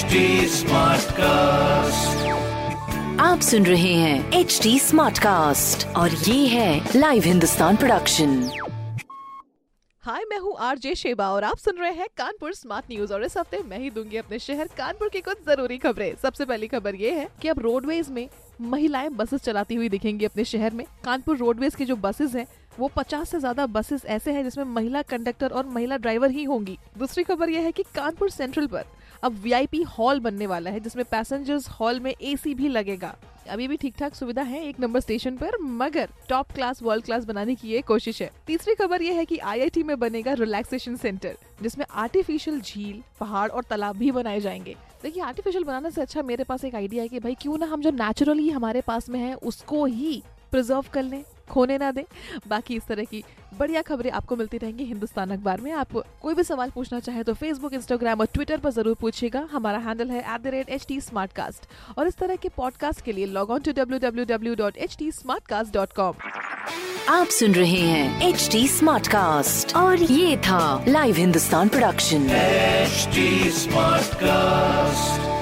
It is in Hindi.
HD कास्ट आप सुन रहे हैं एच डी स्मार्ट कास्ट और ये है लाइव हिंदुस्तान प्रोडक्शन हाय मैं हूँ आरजे शेबा और आप सुन रहे हैं कानपुर स्मार्ट न्यूज़ और इस हफ़्ते मैं ही दूँगी अपने शहर कानपुर की कुछ ज़रूरी खबरें। सबसे पहली खबर ये है कि अब रोडवेज़ में महिलाएँ बसेस चलाती हुई दिखेंगी अपने शहर में। कानपुर रोडवेज़ की जो बसेस हैं वो 50 से ज़्यादा बसेस ऐसे हैं जिसमें महिला कंडक्टर और महिला ड्राइवर ही होंगी। दूसरी खबर यह है कि कानपुर सेंट्रल पर अब वीआईपी हॉल बनने वाला है, जिसमें पैसेंजर्स हॉल में एसी भी लगेगा। अभी भी ठीक ठाक सुविधा है एक नंबर स्टेशन पर, मगर टॉप क्लास वर्ल्ड क्लास बनाने की ये कोशिश है। तीसरी खबर ये है कि आईआईटी में बनेगा रिलैक्सेशन सेंटर जिसमें आर्टिफिशियल झील, पहाड़ और तालाब भी बनाए जाएँगे। देखिए आर्टिफिशियल बनाने से अच्छा मेरे पास एक आइडिया है कि भाई क्यों ना हम जो नेचुरली हमारे पास में है, उसको ही प्रिजर्व कर लें। खोने ना दें। बाकी इस तरह की बढ़िया खबरें आपको मिलती रहेंगी हिंदुस्तान अखबार में। आप कोई भी सवाल पूछना चाहे तो फेसबुक इंस्टाग्राम और ट्विटर पर ज़रूर पूछिएगा। हमारा हैंडल है at the rate H T और इस तरह के पॉडकास्ट के लिए log on to W W W dot H T Smartcast dot com आप सुन रहे हैं एच डी स्मार्ट कास्ट और ये था Live Hindustan production HD Smartcast.